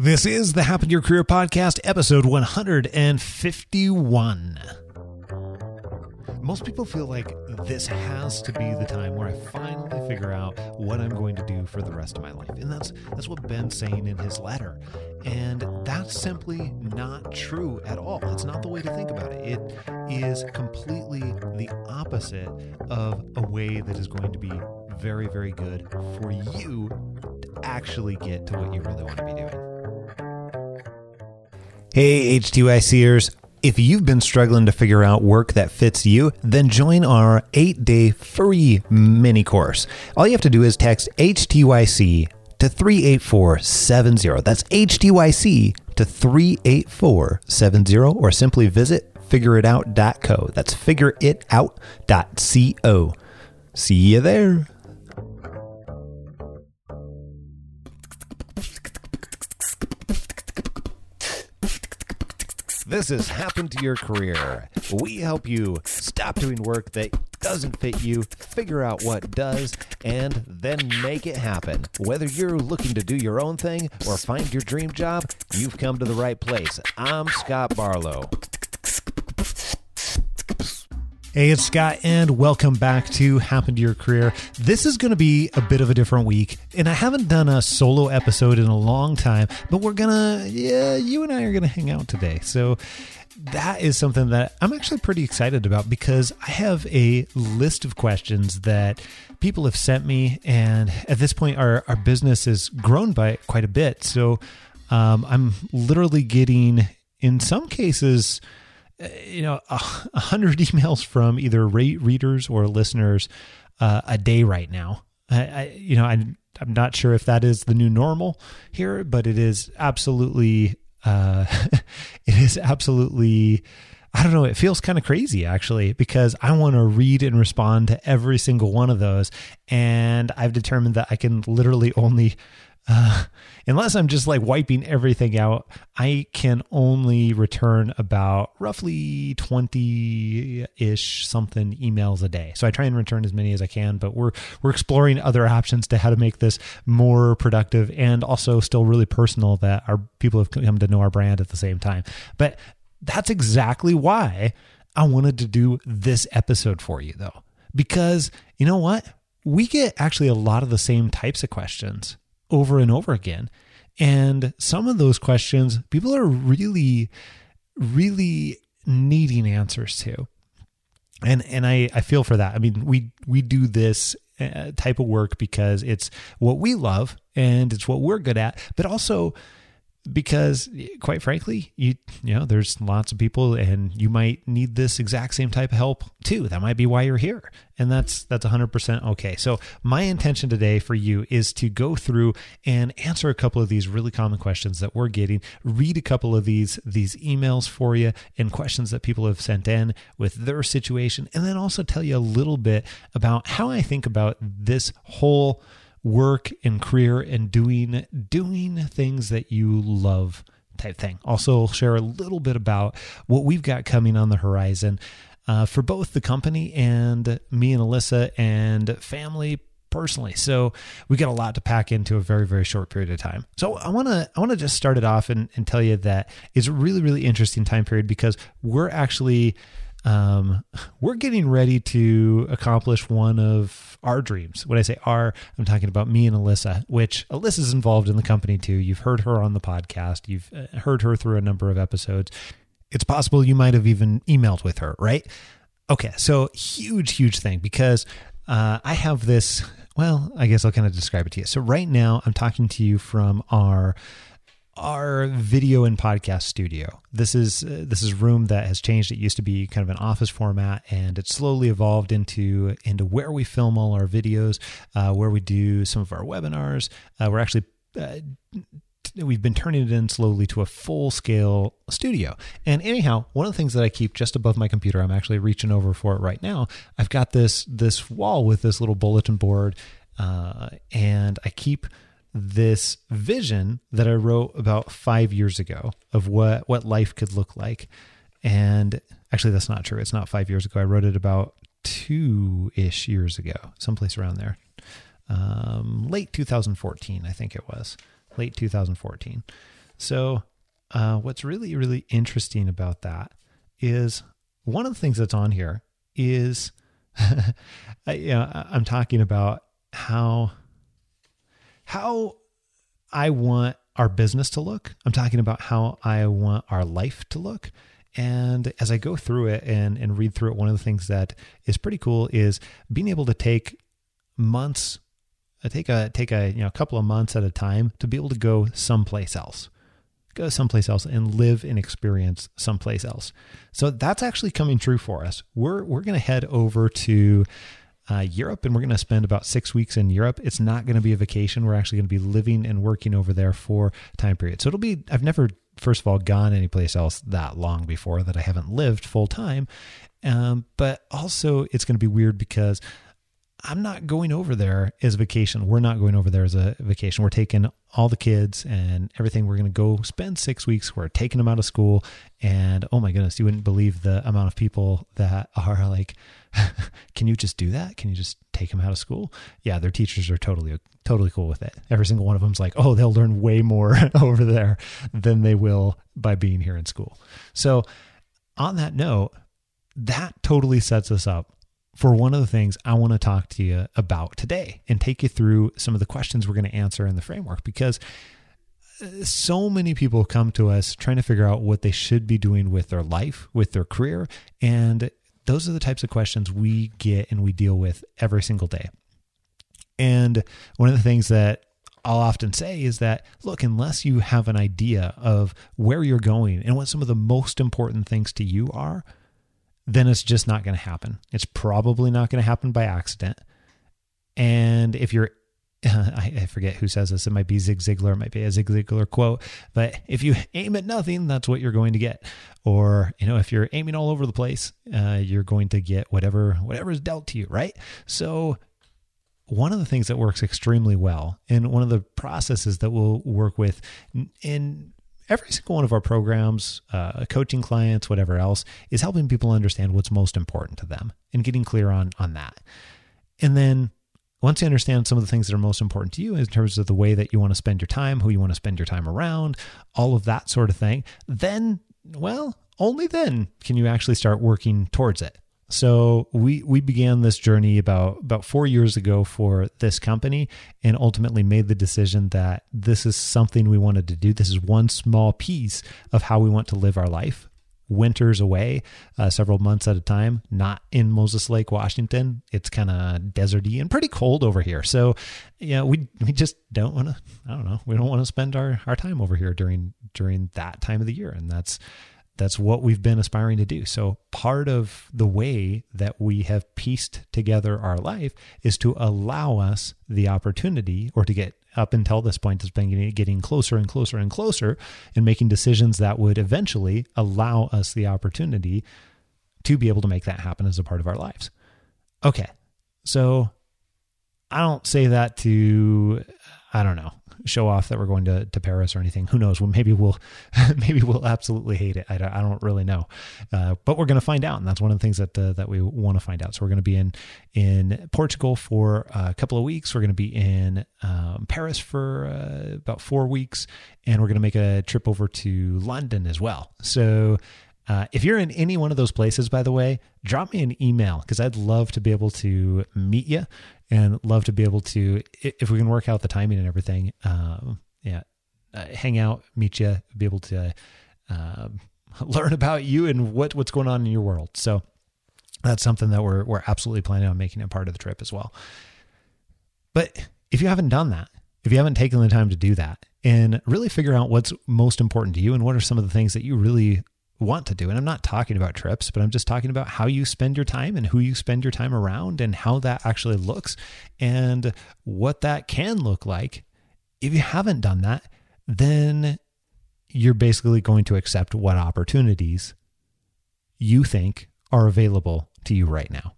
This is the Happen to Your Career podcast, episode 151. Most people feel like this has to be the time where I finally figure out what I'm going to do for the rest of my life. And that's that's what Ben's saying in his letter. And that's simply not true at all. It's not the way to think about it. It is completely the opposite of a way that is going to be very, very good for you to actually get to what you really want to be doing. Hey, HTYCers. If you've been struggling to figure out work that fits you, then join our eight day free mini course. All you have to do is text HTYC to 38470. That's HTYC to 38470, or simply visit figureitout.co. That's figureitout.co. See you there. This has happened to your career. We help you stop doing work that doesn't fit you, figure out what does, and then make it happen. Whether you're looking to do your own thing or find your dream job, you've come to the right place. I'm Scott Barlow. Hey, it's Scott, and welcome back to Happen to Your Career. This is going to be a bit of a different week, and I haven't done a solo episode in a long time, but we're gonna, yeah, you and I are gonna hang out today. So that is something that I'm actually pretty excited about because I have a list of questions that people have sent me, and at this point, our our business has grown by quite a bit. So um, I'm literally getting, in some cases you know, a hundred emails from either rate readers or listeners uh, a day right now. I, I, you know, I, I'm not sure if that is the new normal here, but it is absolutely, uh, it is absolutely. I don't know. It feels kind of crazy actually because I want to read and respond to every single one of those, and I've determined that I can literally only uh, unless I'm just like wiping everything out, I can only return about roughly 20 ish something emails a day. So I try and return as many as I can, but we're, we're exploring other options to how to make this more productive and also still really personal that our people have come to know our brand at the same time. But that's exactly why I wanted to do this episode for you though, because you know what? We get actually a lot of the same types of questions over and over again. And some of those questions people are really, really needing answers to. And and I, I feel for that. I mean, we we do this uh, type of work because it's what we love and it's what we're good at, but also because quite frankly you you know there's lots of people and you might need this exact same type of help too. That might be why you're here. And that's that's 100% okay. So my intention today for you is to go through and answer a couple of these really common questions that we're getting read a couple of these these emails for you and questions that people have sent in with their situation and then also tell you a little bit about how I think about this whole work and career and doing doing things that you love type thing. Also, share a little bit about what we've got coming on the horizon uh, for both the company and me and Alyssa and family personally. So we got a lot to pack into a very, very short period of time. So I want to, I want to just start it off and, and tell you that it's a really, really interesting time period because we're actually um, we're getting ready to accomplish one of our dreams. When I say our, I'm talking about me and Alyssa, which Alyssa's involved in the company too. You've heard her on the podcast, you've uh, heard her through a number of episodes. It's possible you might have even emailed with her, right? Okay, so huge, huge thing because uh, I have this. Well, I guess I'll kind of describe it to you. So, right now, I'm talking to you from our our video and podcast studio. This is uh, this is room that has changed. It used to be kind of an office format, and it's slowly evolved into into where we film all our videos, uh, where we do some of our webinars. Uh, we're actually uh, we've been turning it in slowly to a full scale studio. And anyhow, one of the things that I keep just above my computer, I'm actually reaching over for it right now. I've got this this wall with this little bulletin board, uh, and I keep this vision that I wrote about five years ago of what what life could look like. And actually, that's not true. It's not five years ago. I wrote it about two ish years ago, someplace around there. Um, late 2014, I think it was. Late 2014. So, uh, what's really, really interesting about that is one of the things that's on here is, I, you know, I'm talking about how how I want our business to look. I'm talking about how I want our life to look. And as I go through it and, and read through it, one of the things that is pretty cool is being able to take months, uh, take a take a you know a couple of months at a time to be able to go someplace else, go someplace else and live and experience someplace else. So that's actually coming true for us. We're we're to head over to uh, Europe, and we're going to spend about six weeks in Europe. It's not going to be a vacation. We're actually going to be living and working over there for time period. So it'll be. I've never, first of all, gone anyplace else that long before that I haven't lived full time, um, but also it's going to be weird because I'm not going over there as vacation. We're not going over there as a vacation. We're taking all the kids and everything. We're going to go spend six weeks. We're taking them out of school. And oh my goodness, you wouldn't believe the amount of people that are like, can you just do that? Can you just take them out of school? Yeah, their teachers are totally, totally cool with it. Every single one of them's like, oh, they'll learn way more over there than they will by being here in school. So, on that note, that totally sets us up for one of the things I want to talk to you about today and take you through some of the questions we're going to answer in the framework because uh, so many people come to us trying to figure out what they should be doing with their life, with their career, and those are the types of questions we get and we deal with every single day. And one of the things that I'll often say is that look, unless you have an idea of where you're going and what some of the most important things to you are, then it's just not going to happen. It's probably not going to happen by accident. And if you're, I forget who says this, it might be Zig Ziglar, it might be a Zig Ziglar quote, but if you aim at nothing, that's what you're going to get. Or, you know, if you're aiming all over the place, uh, you're going to get whatever, whatever is dealt to you, right? So, one of the things that works extremely well, and one of the processes that we'll work with in every single one of our programs, uh, coaching clients, whatever else, is helping people understand what's most important to them and getting clear on on that. And then once you understand some of the things that are most important to you in terms of the way that you want to spend your time, who you want to spend your time around, all of that sort of thing, then, well, only then can you actually start working towards it. So we we began this journey about about 4 years ago for this company and ultimately made the decision that this is something we wanted to do. This is one small piece of how we want to live our life. Winters away, uh, several months at a time, not in Moses Lake, Washington. It's kind of deserty and pretty cold over here. So, yeah, we we just don't want to. I don't know. We don't want to spend our our time over here during during that time of the year, and that's that's what we've been aspiring to do. So, part of the way that we have pieced together our life is to allow us the opportunity, or to get up until this point, has been getting closer and closer and closer, and making decisions that would eventually allow us the opportunity to be able to make that happen as a part of our lives. Okay, so I don't say that to, I don't know, show off that we're going to, to Paris or anything. Who knows? Well, maybe we'll maybe we'll absolutely hate it. I, I don't really know, uh, but we're going to find out, and that's one of the things that uh, that we want to find out. So we're going to be in in Portugal for a couple of weeks. We're going to be in um, Paris for uh, about four weeks, and we're going to make a trip over to London as well. So. Uh, if you're in any one of those places, by the way, drop me an email because I'd love to be able to meet you and love to be able to, if we can work out the timing and everything, um, yeah, uh, hang out, meet you, be able to uh, learn about you and what what's going on in your world. So that's something that we're we're absolutely planning on making a part of the trip as well. But if you haven't done that, if you haven't taken the time to do that and really figure out what's most important to you and what are some of the things that you really want to do. And I'm not talking about trips, but I'm just talking about how you spend your time and who you spend your time around and how that actually looks and what that can look like. If you haven't done that, then you're basically going to accept what opportunities you think are available to you right now.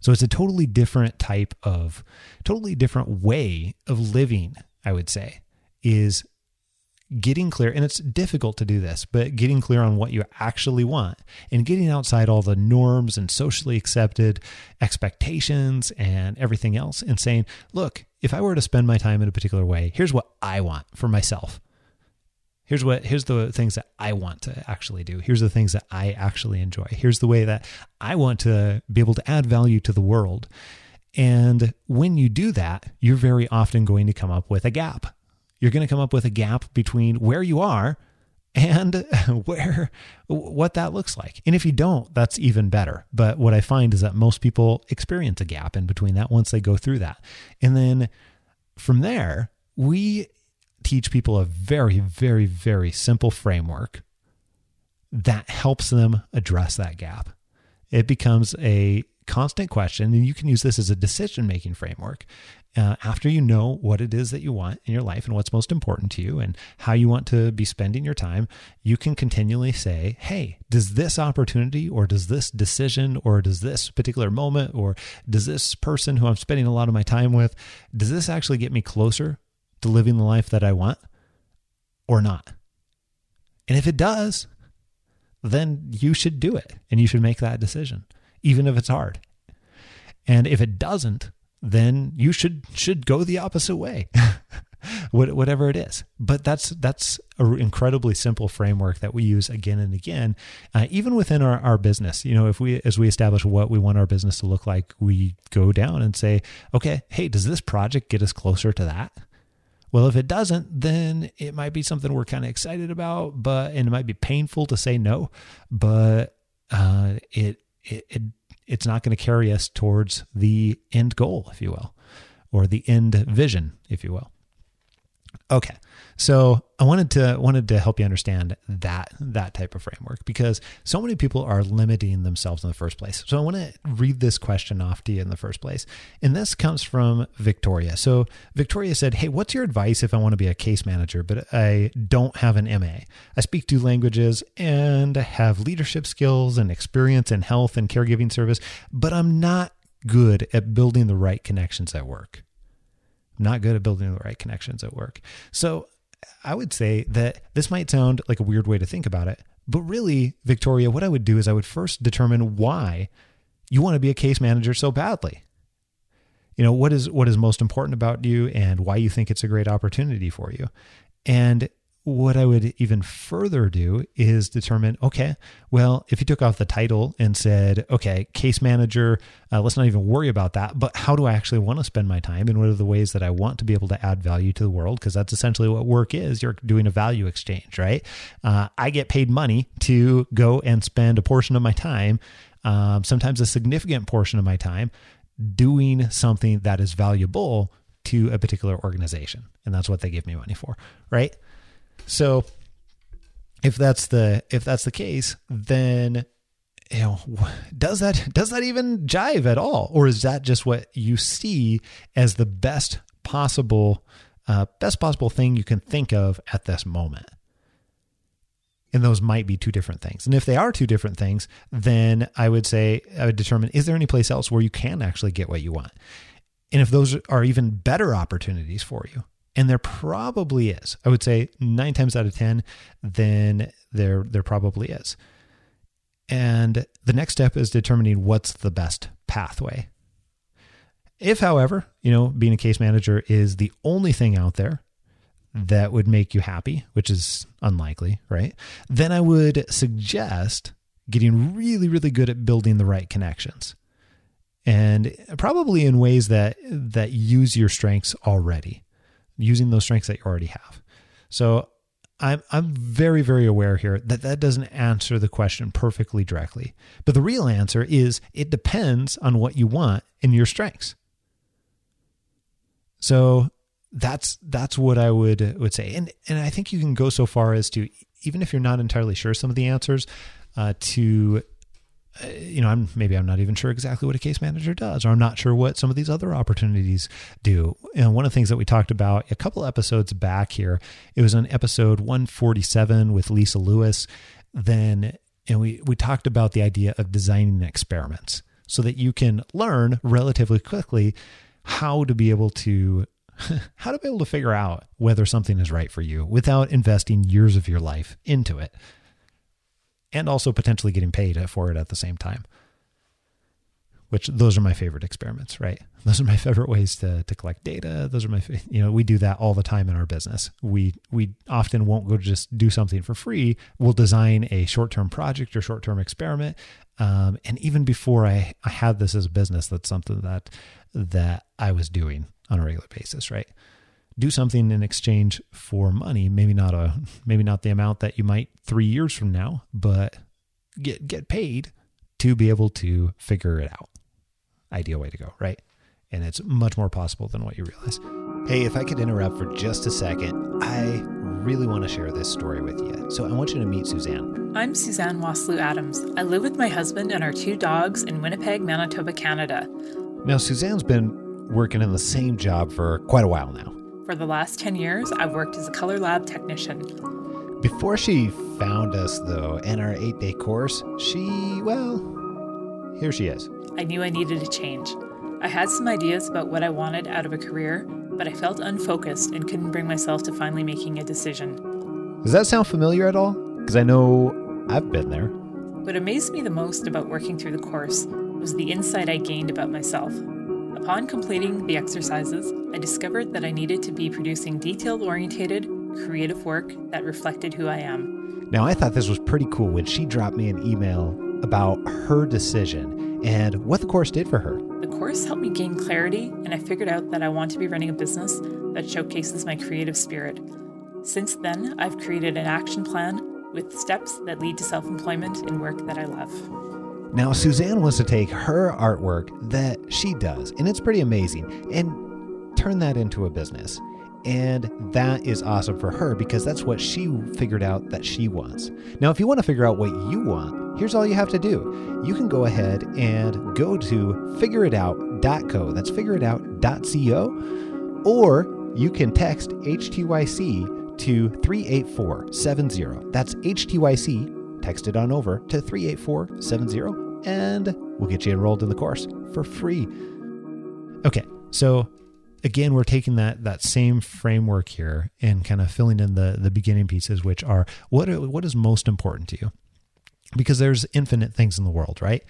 So it's a totally different type of, totally different way of living, I would say, is getting clear, and it's difficult to do this, but getting clear on what you actually want and getting outside all the norms and socially accepted expectations and everything else and saying, look, if I were to spend my time in a particular way, here's what I want for myself. Here's what here's the things that I want to actually do. Here's the things that I actually enjoy. Here's the way that I want to be able to add value to the world. And when you do that, you're very often going to come up with a gap. You're going to come up with a gap between where you are and where what that looks like. And if you don't, that's even better. But what I find is that most people experience a gap in between that once they go through that. And then from there, we teach people a very very very simple framework that helps them address that gap. It becomes a constant question, and you can use this as a decision making framework. Uh, after you know what it is that you want in your life and what's most important to you and how you want to be spending your time, you can continually say, Hey, does this opportunity or does this decision or does this particular moment or does this person who I'm spending a lot of my time with, does this actually get me closer to living the life that I want or not? And if it does, then you should do it and you should make that decision even if it's hard. And if it doesn't, then you should should go the opposite way. whatever it is. But that's that's an incredibly simple framework that we use again and again, uh, even within our, our business. You know, if we as we establish what we want our business to look like, we go down and say, okay, hey, does this project get us closer to that? Well, if it doesn't, then it might be something we're kind of excited about, but and it might be painful to say no, but uh, it it, it it's not going to carry us towards the end goal, if you will, or the end vision, if you will. Okay. So I wanted to wanted to help you understand that that type of framework because so many people are limiting themselves in the first place. So I want to read this question off to you in the first place. And this comes from Victoria. So Victoria said, Hey, what's your advice if I want to be a case manager, but I don't have an MA? I speak two languages and have leadership skills and experience in health and caregiving service, but I'm not good at building the right connections at work not good at building the right connections at work. So I would say that this might sound like a weird way to think about it, but really, Victoria, what I would do is I would first determine why you want to be a case manager so badly. You know, what is what is most important about you and why you think it's a great opportunity for you. And what I would even further do is determine okay, well, if you took off the title and said, okay, case manager, uh, let's not even worry about that, but how do I actually want to spend my time and what are the ways that I want to be able to add value to the world? Because that's essentially what work is. You're doing a value exchange, right? Uh, I get paid money to go and spend a portion of my time, um, sometimes a significant portion of my time, doing something that is valuable to a particular organization. And that's what they give me money for, right? So if that's the if that's the case, then you know does that does that even jive at all? Or is that just what you see as the best possible uh, best possible thing you can think of at this moment? And those might be two different things. And if they are two different things then i would say i would determine is there any place else where you can actually get what you want? And if those are even better opportunities for you and there probably is. I would say nine times out of 10, then there, there probably is. And the next step is determining what's the best pathway. If, however, you know, being a case manager is the only thing out there that would make you happy, which is unlikely, right? Then I would suggest getting really, really good at building the right connections and probably in ways that that use your strengths already using those strengths that you already have. So I'm I'm very very aware here that that doesn't answer the question perfectly directly. But the real answer is it depends on what you want and your strengths. So that's that's what I would would say. And and I think you can go so far as to even if you're not entirely sure some of the answers uh, to you know, I'm maybe I'm not even sure exactly what a case manager does, or I'm not sure what some of these other opportunities do. And one of the things that we talked about a couple episodes back here, it was on episode 147 with Lisa Lewis. Then, and we we talked about the idea of designing experiments so that you can learn relatively quickly how to be able to how to be able to figure out whether something is right for you without investing years of your life into it and also potentially getting paid for it at the same time. which those are my favorite experiments, right? Those are my favorite ways to, to collect data. Those are my, you know, we do that all the time in our business. We, we often won't go just do something for free. We'll design a short-term project or short-term experiment. Um, and even before I, I had this as a business, that's something that, that I was doing on a regular basis, right? Do something in exchange for money, maybe not a, maybe not the amount that you might three years from now, but get, get paid to be able to figure it out ideal way to go, right? And it's much more possible than what you realize. Hey, if I could interrupt for just a second, I really want to share this story with you. So I want you to meet Suzanne. I'm Suzanne Waslu Adams. I live with my husband and our two dogs in Winnipeg, Manitoba, Canada. Now, Suzanne's been working in the same job for quite a while now. For the last 10 years, I've worked as a color lab technician. Before she found us, though, in our eight day course, she, well, here she is. I knew I needed a change. I had some ideas about what I wanted out of a career, but I felt unfocused and couldn't bring myself to finally making a decision. Does that sound familiar at all? Because I know I've been there. What amazed me the most about working through the course was the insight I gained about myself. Upon completing the exercises, I discovered that I needed to be producing detail oriented, creative work that reflected who I am. Now, I thought this was pretty cool when she dropped me an email about her decision and what the course did for her. The course helped me gain clarity, and I figured out that I want to be running a business that showcases my creative spirit. Since then, I've created an action plan with steps that lead to self employment in work that I love. Now, Suzanne wants to take her artwork that she does, and it's pretty amazing, and turn that into a business. And that is awesome for her because that's what she figured out that she wants. Now, if you want to figure out what you want, here's all you have to do. You can go ahead and go to figureitout.co. That's figureitout.co. Or you can text HTYC to 38470. That's HTYC. Text it on over to 38470 and we'll get you enrolled in the course for free. Okay, so again we're taking that that same framework here and kind of filling in the the beginning pieces which are what what is most important to you? Because there's infinite things in the world right?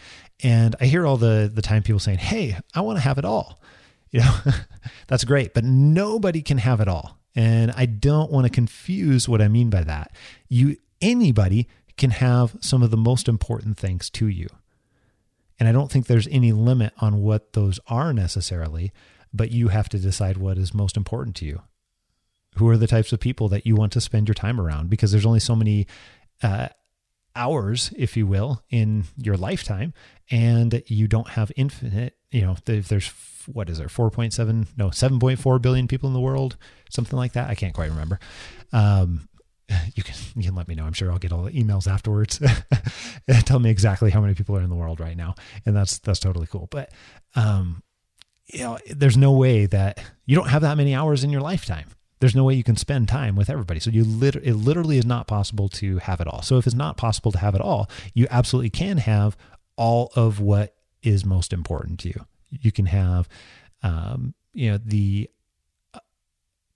And i hear all the the time people saying hey i want to have it all. You know that's great but nobody can have it all. And i don't want to confuse what i mean by that. You anybody can have some of the most important things to you and i don't think there's any limit on what those are necessarily but you have to decide what is most important to you. Who are the types of people that you want to spend your time around? Because there's only so many uh, hours, if you will, in your lifetime, and you don't have infinite. You know, if there's what is there, four point seven, no, seven point four billion people in the world, something like that. I can't quite remember. Um, you can you can let me know. I'm sure I'll get all the emails afterwards. Tell me exactly how many people are in the world right now, and that's that's totally cool. But um, you know, there's no way that you don't have that many hours in your lifetime. There's no way you can spend time with everybody. So you lit- it literally is not possible to have it all. So if it's not possible to have it all, you absolutely can have all of what is most important to you. You can have, um, you know, the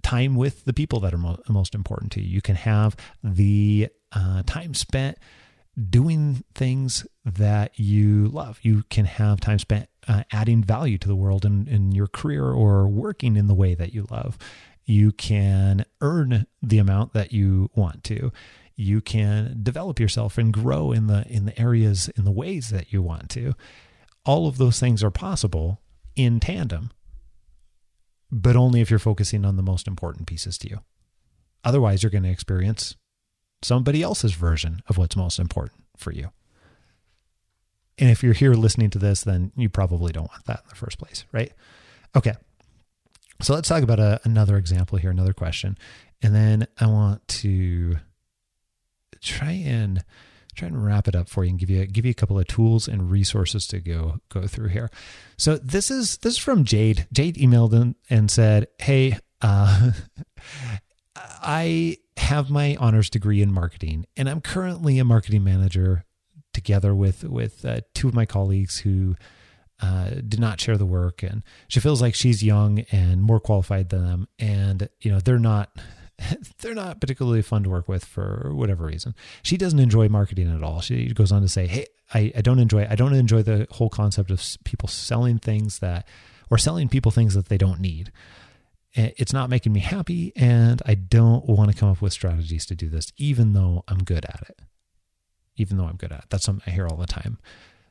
time with the people that are mo- most important to you. You can have the uh, time spent doing things that you love. You can have time spent uh, adding value to the world in, in your career or working in the way that you love. You can earn the amount that you want to. You can develop yourself and grow in the in the areas in the ways that you want to. All of those things are possible in tandem, but only if you're focusing on the most important pieces to you. Otherwise, you're going to experience somebody else's version of what's most important for you. And if you're here listening to this, then you probably don't want that in the first place, right? Okay. So let's talk about a, another example here, another question. And then I want to try and try and wrap it up for you and give you give you a couple of tools and resources to go go through here. So this is this is from Jade. Jade emailed in and said, "Hey, uh, I have my honors degree in marketing, and I'm currently a marketing manager together with with uh, two of my colleagues who uh, did not share the work, and she feels like she's young and more qualified than them, and you know they're not they're not particularly fun to work with for whatever reason. She doesn't enjoy marketing at all. She goes on to say, "Hey, I, I don't enjoy I don't enjoy the whole concept of people selling things that or selling people things that they don't need. Eh, it's not making me happy, and I don't want to come up with strategies to do this, even though I'm good at it. Even though I'm good at it, that's something I hear all the time.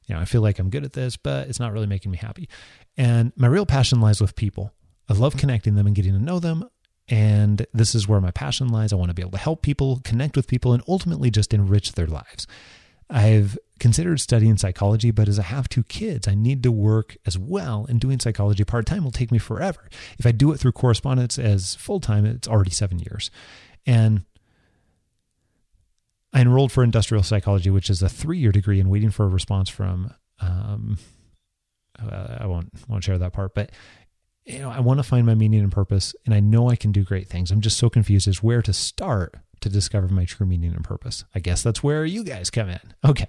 You know, I feel like I'm good at this, but it's not really making me happy. And my real passion lies with people. I love connecting them and getting to know them. And this is where my passion lies. I want to be able to help people, connect with people, and ultimately just enrich their lives. I've considered studying psychology, but as I have two kids, I need to work as well. And doing psychology part time will take me forever. If I do it through correspondence as full time, it's already seven years. And I enrolled for industrial psychology, which is a three year degree, and waiting for a response from. Um, uh, I won't won't share that part, but you know, I want to find my meaning and purpose, and I know I can do great things. I'm just so confused as where to start to discover my true meaning and purpose. I guess that's where you guys come in. Okay.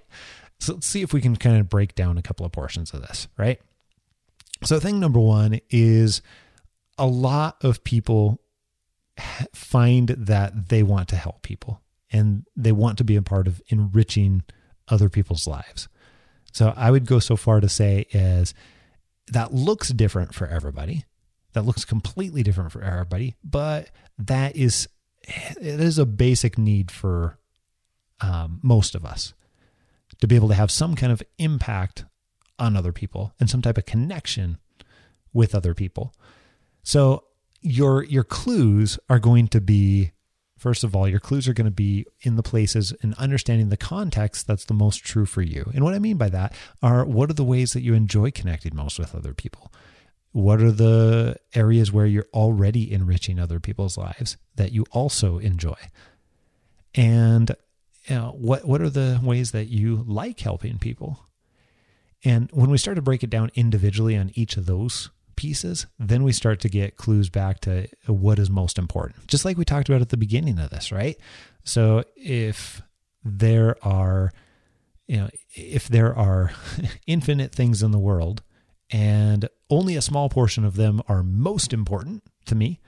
So let's see if we can kind of break down a couple of portions of this, right? So, thing number one is a lot of people find that they want to help people and they want to be a part of enriching other people's lives. So, I would go so far to say as that looks different for everybody. That looks completely different for everybody, but that is it is a basic need for um, most of us to be able to have some kind of impact on other people and some type of connection with other people. So your your clues are going to be first of all your clues are going to be in the places and understanding the context that's the most true for you. And what I mean by that are what are the ways that you enjoy connecting most with other people? What are the areas where you're already enriching other people's lives that you also enjoy? And you know, what what are the ways that you like helping people? And when we start to break it down individually on each of those pieces, then we start to get clues back to what is most important. Just like we talked about at the beginning of this, right? So if there are you know, if there are infinite things in the world and only a small portion of them are most important to me,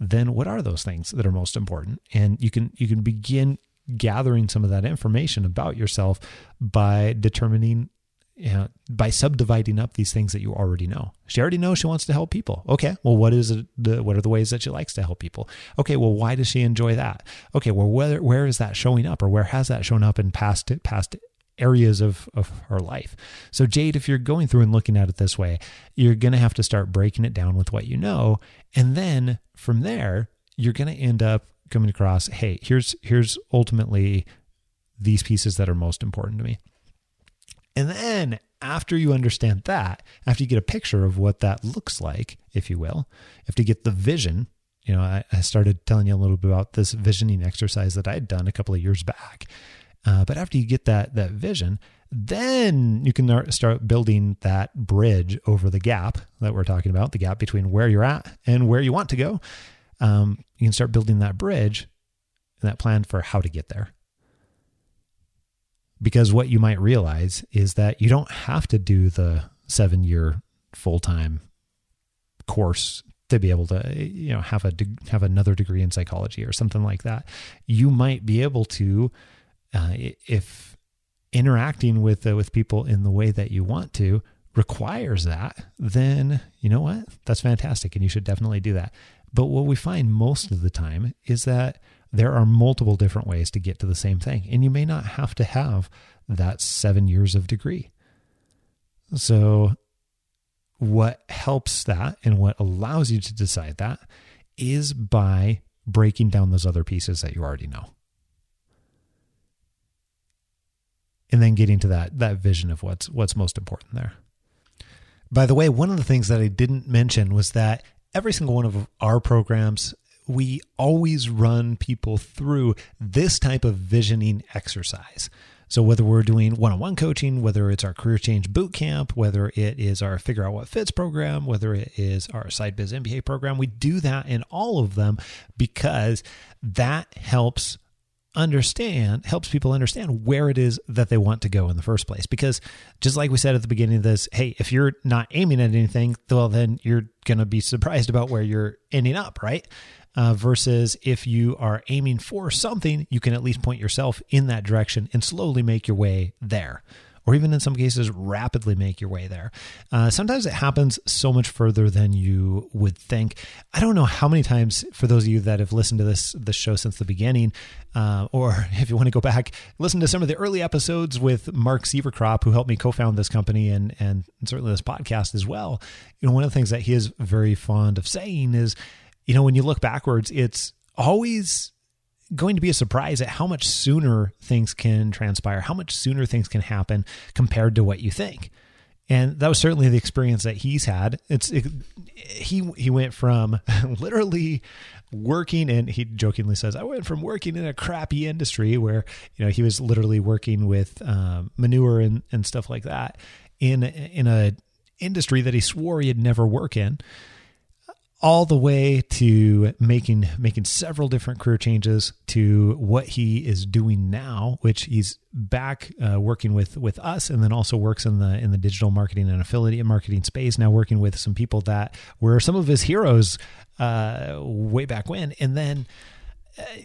then what are those things that are most important? And you can you can begin gathering some of that information about yourself by determining you know, by subdividing up these things that you already know. She already knows she wants to help people. Okay, well, what is it? The, what are the ways that she likes to help people? Okay, well, why does she enjoy that? Okay, well, where where is that showing up, or where has that shown up in past past areas of, of her life. So, Jade, if you're going through and looking at it this way, you're going to have to start breaking it down with what you know. And then from there, you're going to end up coming across, hey, here's here's ultimately these pieces that are most important to me. And then after you understand that, after you get a picture of what that looks like, if you will, after you get the vision. You know, I, I started telling you a little bit about this visioning exercise that I had done a couple of years back. Uh, but after you get that that vision, then you can start building that bridge over the gap that we're talking about, the gap between where you're at and where you want to go. Um, you can start building that bridge and that plan for how to get there. Because what you might realize is that you don't have to do the seven year full time course to be able to you know have a have another degree in psychology or something like that. You might be able to uh, if interacting with uh, with people in the way that you want to requires that, then you know what? That's fantastic, and you should definitely do that. But what we find most of the time is that there are multiple different ways to get to the same thing, and you may not have to have that seven years of degree. So, what helps that and what allows you to decide that is by breaking down those other pieces that you already know. and then getting to that that vision of what's what's most important there. By the way, one of the things that I didn't mention was that every single one of our programs we always run people through this type of visioning exercise. So whether we're doing one-on-one coaching, whether it's our career change boot camp, whether it is our figure out what fits program, whether it is our side biz MBA program, we do that in all of them because that helps understand helps people understand where it is that they want to go in the first place because just like we said at the beginning of this hey if you're not aiming at anything well then you're going to be surprised about where you're ending up right uh, versus if you are aiming for something, you can at least point yourself in that direction and slowly make your way there or even in some cases rapidly make your way there. Uh, sometimes it happens so much further than you would think. I don't know how many times, for those of you that have listened to this this show since the beginning, uh, or if you want to go back, listen to some of the early episodes with Mark Sieverkropp, who helped me co-found this company and and certainly this podcast as well. You know, one of the things that he is very fond of saying is, you know, when you look backwards, it's always going to be a surprise at how much sooner things can transpire, how much sooner things can happen compared to what you think. And that was certainly the experience that he's had. It's it, he he went from literally working and he jokingly says I went from working in a crappy industry where you know he was literally working with um, manure and, and stuff like that in in a industry that he swore he'd never work in all the way to making making several different career changes to what he is doing now, which he's back uh, working with with us, and then also works in the in the digital marketing and affiliate marketing space. Now working with some people that were some of his heroes uh, way back when, and then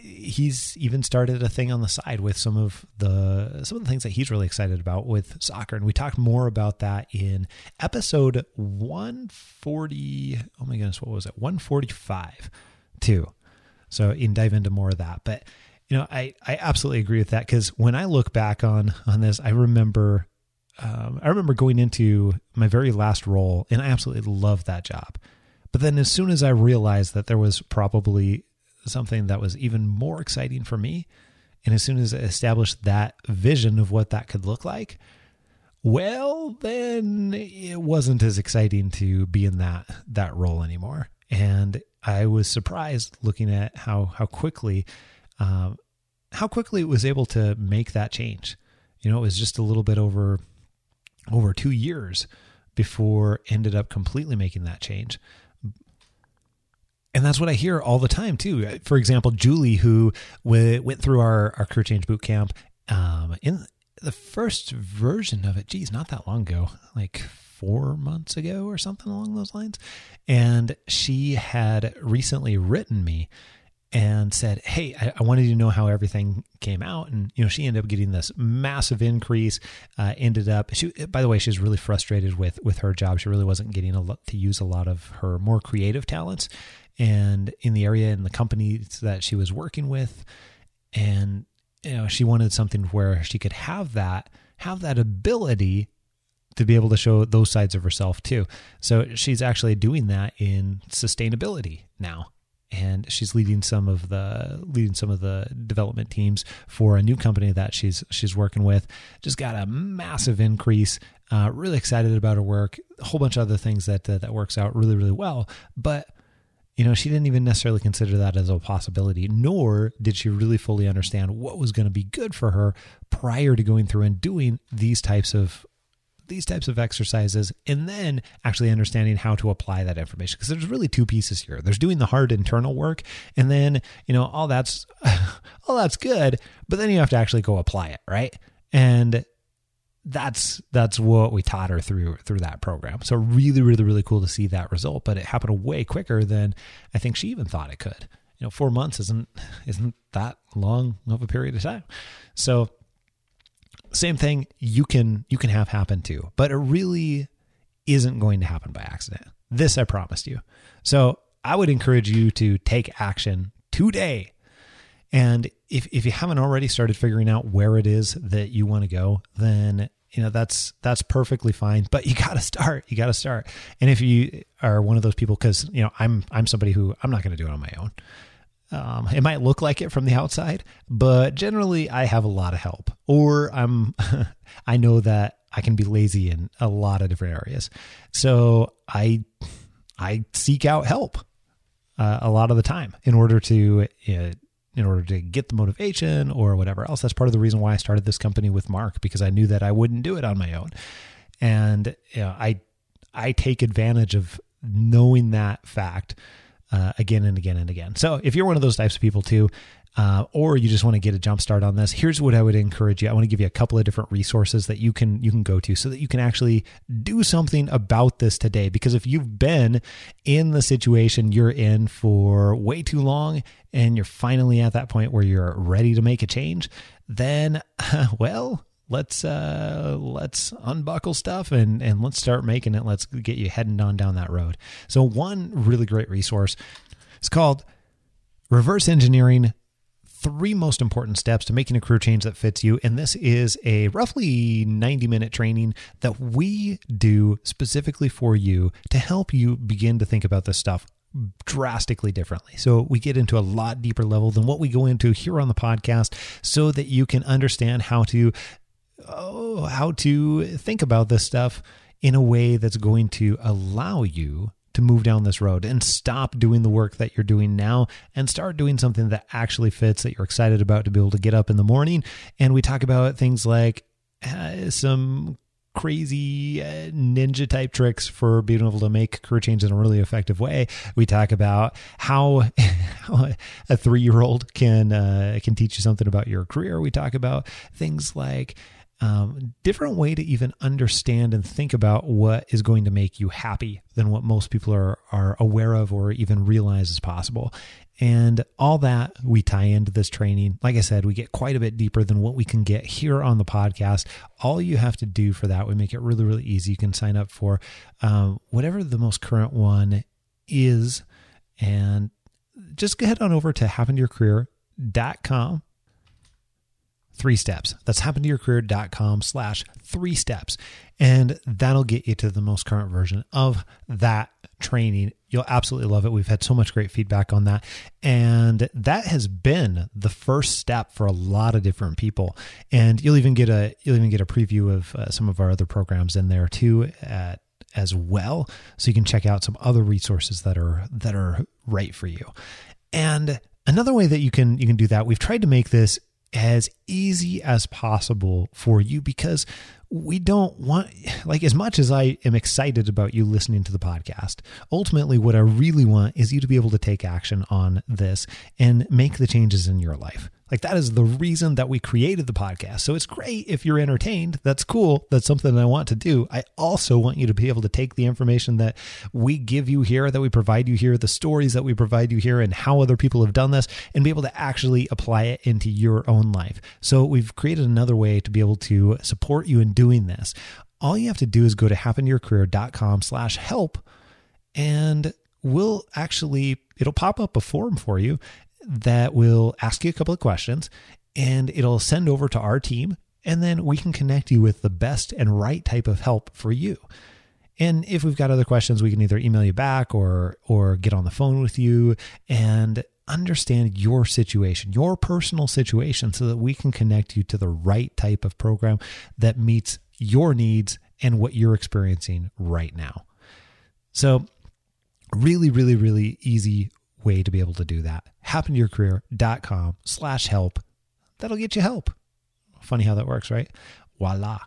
he's even started a thing on the side with some of the some of the things that he's really excited about with soccer. And we talked more about that in episode 140 oh my goodness what was it? 145 too. So you can dive into more of that. But you know i i absolutely agree with that because when i look back on on this i remember um, i remember going into my very last role and i absolutely loved that job. But then as soon as i realized that there was probably something that was even more exciting for me. And as soon as I established that vision of what that could look like, well, then it wasn't as exciting to be in that that role anymore. And I was surprised looking at how how quickly um, how quickly it was able to make that change. You know, it was just a little bit over over two years before ended up completely making that change. And that's what I hear all the time too. For example, Julie, who went through our, our career change boot camp, um, in the first version of it, geez, not that long ago, like four months ago or something along those lines. And she had recently written me and said, Hey, I, I, wanted to know how everything came out. And, you know, she ended up getting this massive increase, uh, ended up, she, by the way, she was really frustrated with, with her job. She really wasn't getting a lot to use a lot of her more creative talents and in the area and the companies that she was working with. And you know she wanted something where she could have that have that ability to be able to show those sides of herself too. So she's actually doing that in sustainability now. And she's leading some of the leading some of the development teams for a new company that she's she's working with. Just got a massive increase. Uh, really excited about her work. A whole bunch of other things that uh, that works out really really well. But you know, she didn't even necessarily consider that as a possibility, nor did she really fully understand what was going to be good for her prior to going through and doing these types of these types of exercises and then actually understanding how to apply that information. Because there's really two pieces here. There's doing the hard internal work and then you know all that's all that's good but then you have to actually go apply it right? And that's that's what we taught her through through that program. So really, really, really cool to see that result. But it happened way quicker than I think she even thought it could. You know, four months isn't isn't that long of a period of time. So same thing you can you can have happen too, but it really isn't going to happen by accident. This I promised you. So I would encourage you to take action today. And if, if you haven't already started figuring out where it is that you want to go, then you know that's that's perfectly fine but you got to start you got to start. And if you are one of those people because you know i'm i'm somebody who i'm not going to do it on my own. Um, it might look like it from the outside but generally i have a lot of help or i'm i know that i can be lazy in a lot of different areas. So i i seek out help uh, a lot of the time in order to uh, in order to get the motivation or whatever else. That's part of the reason why I started this company with Mark because I knew that I wouldn't do it on my own. And you know, I I take advantage of knowing that fact uh, again and again and again. So if you're one of those types of people too, uh, or you just want to get a jump start on this, here's what I would encourage you. I want to give you a couple of different resources that you can you can go to so that you can actually do something about this today. Because if you've been in the situation you're in for way too long and you're finally at that point where you're ready to make a change, then well, let's uh let's unbuckle stuff and and let's start making it let's get you heading on down that road so one really great resource is called reverse engineering three most important steps to making a career change that fits you and this is a roughly 90 minute training that we do specifically for you to help you begin to think about this stuff drastically differently. So we get into a lot deeper level than what we go into here on the podcast so that you can understand how to oh, how to think about this stuff in a way that's going to allow you to move down this road and stop doing the work that you're doing now and start doing something that actually fits that you're excited about to be able to get up in the morning. And we talk about things like uh, some crazy uh, ninja type tricks for being able to make career change in a really effective way. We talk about how, a three year old can uh, can teach you something about your career. We talk about things like um, different way to even understand and think about what is going to make you happy than what most people are are aware of or even realize is possible. And all that we tie into this training. Like I said, we get quite a bit deeper than what we can get here on the podcast. All you have to do for that, we make it really, really easy. You can sign up for um, whatever the most current one is. And just head on over to happentoyourcareer.com three steps. That's happentoyourcareer.com slash three steps. And that'll get you to the most current version of that training. You'll absolutely love it. We've had so much great feedback on that. And that has been the first step for a lot of different people. And you'll even get a you'll even get a preview of uh, some of our other programs in there too at as well so you can check out some other resources that are that are right for you. And another way that you can you can do that, we've tried to make this as easy as possible for you because we don't want like as much as I am excited about you listening to the podcast ultimately what I really want is you to be able to take action on this and make the changes in your life like that is the reason that we created the podcast. So it's great if you're entertained. That's cool. That's something I want to do. I also want you to be able to take the information that we give you here, that we provide you here, the stories that we provide you here, and how other people have done this, and be able to actually apply it into your own life. So we've created another way to be able to support you in doing this. All you have to do is go to happentoyourcareer.com slash help and we'll actually it'll pop up a form for you that will ask you a couple of questions and it'll send over to our team. And then we can connect you with the best and right type of help for you. And if we've got other questions, we can either email you back or or get on the phone with you and understand your situation, your personal situation so that we can connect you to the right type of program that meets your needs and what you're experiencing right now. So really really really easy way to be able to do that. Happentoyourcareer.com slash help. That'll get you help. Funny how that works, right? Voila.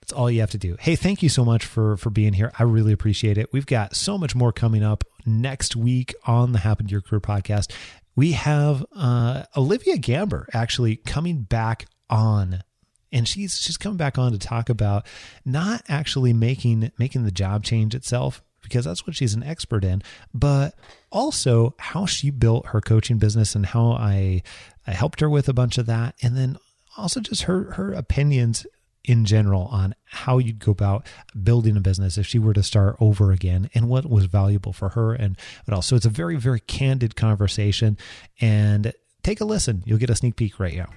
That's all you have to do. Hey, thank you so much for for being here. I really appreciate it. We've got so much more coming up next week on the Happen to Your Career podcast. We have uh, Olivia Gamber actually coming back on and she's she's coming back on to talk about not actually making making the job change itself because that's what she's an expert in, but also how she built her coaching business and how I, I helped her with a bunch of that. And then also just her, her opinions in general on how you'd go about building a business if she were to start over again and what was valuable for her and what else. So it's a very, very candid conversation and take a listen. You'll get a sneak peek right now.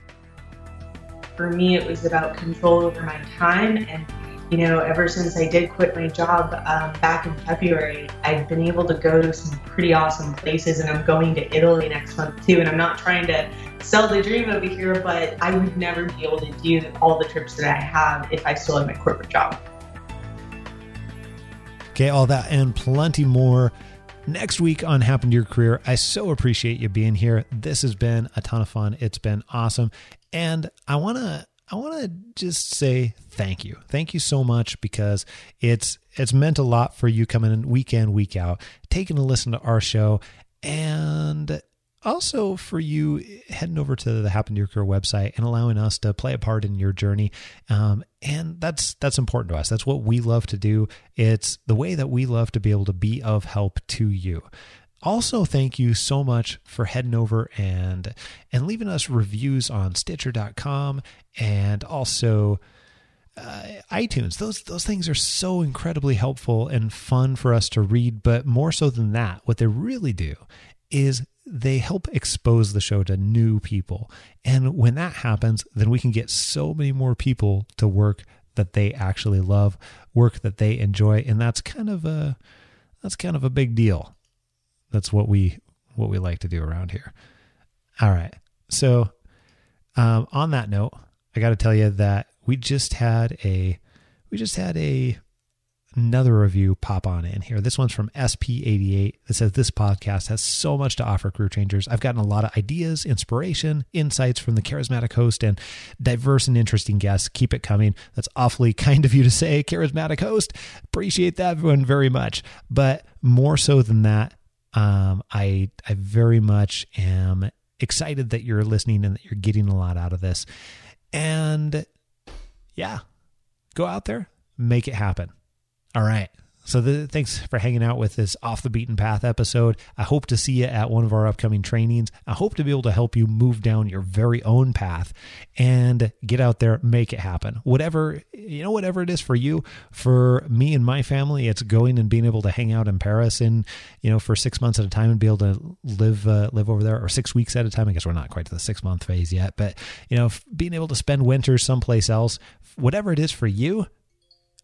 For me, it was about control over my time and you know, ever since I did quit my job um, back in February, I've been able to go to some pretty awesome places, and I'm going to Italy next month too. And I'm not trying to sell the dream over here, but I would never be able to do all the trips that I have if I still had my corporate job. Okay, all that and plenty more next week on Happen to Your Career. I so appreciate you being here. This has been a ton of fun. It's been awesome. And I want to I want to just say thank you. Thank you so much because it's it's meant a lot for you coming in week in, week out, taking a listen to our show And also for you heading over to the Happen to Your Career website and allowing us to play a part in your journey. Um, and that's that's important to us. That's what we love to do. It's the way that we love to be able to be of help to you. Also, thank you so much for heading over and and leaving us reviews on Stitcher.com and also uh, iTunes. Those those things are so incredibly helpful and fun for us to read. But more so than that, what they really do is they help expose the show to new people. And when that happens, then we can get so many more people to work that they actually love, work that they enjoy, and that's kind of a that's kind of a big deal that's what we what we like to do around here. All right. So um, on that note, I got to tell you that we just had a we just had a another review pop on in here. This one's from SP88 that says this podcast has so much to offer career changers. I've gotten a lot of ideas, inspiration, insights from the charismatic host and diverse and interesting guests. Keep it coming. That's awfully kind of you to say, charismatic host. Appreciate that one very much. But more so than that, um, I I very much am excited that you're listening and that you're getting a lot out of this. And yeah, go out there, make it happen. All right. So the, thanks for hanging out with this off the beaten path episode. I hope to see you at one of our upcoming trainings. I hope to be able to help you move down your very own path and get out there, make it happen. Whatever, you know, whatever it is for you, for me and my family, it's going and being able to hang out in Paris and, you know, for six months at a time and be able to live, uh, live over there or six weeks at a time. I guess we're not quite to the six month phase yet, but you know, being able to spend winters someplace else, whatever it is for you,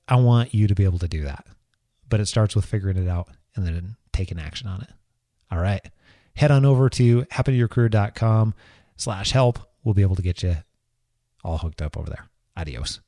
I want you to be able to do that but it starts with figuring it out and then taking action on it. All right. Head on over to happentoyourcareer.com slash help. We'll be able to get you all hooked up over there. Adios.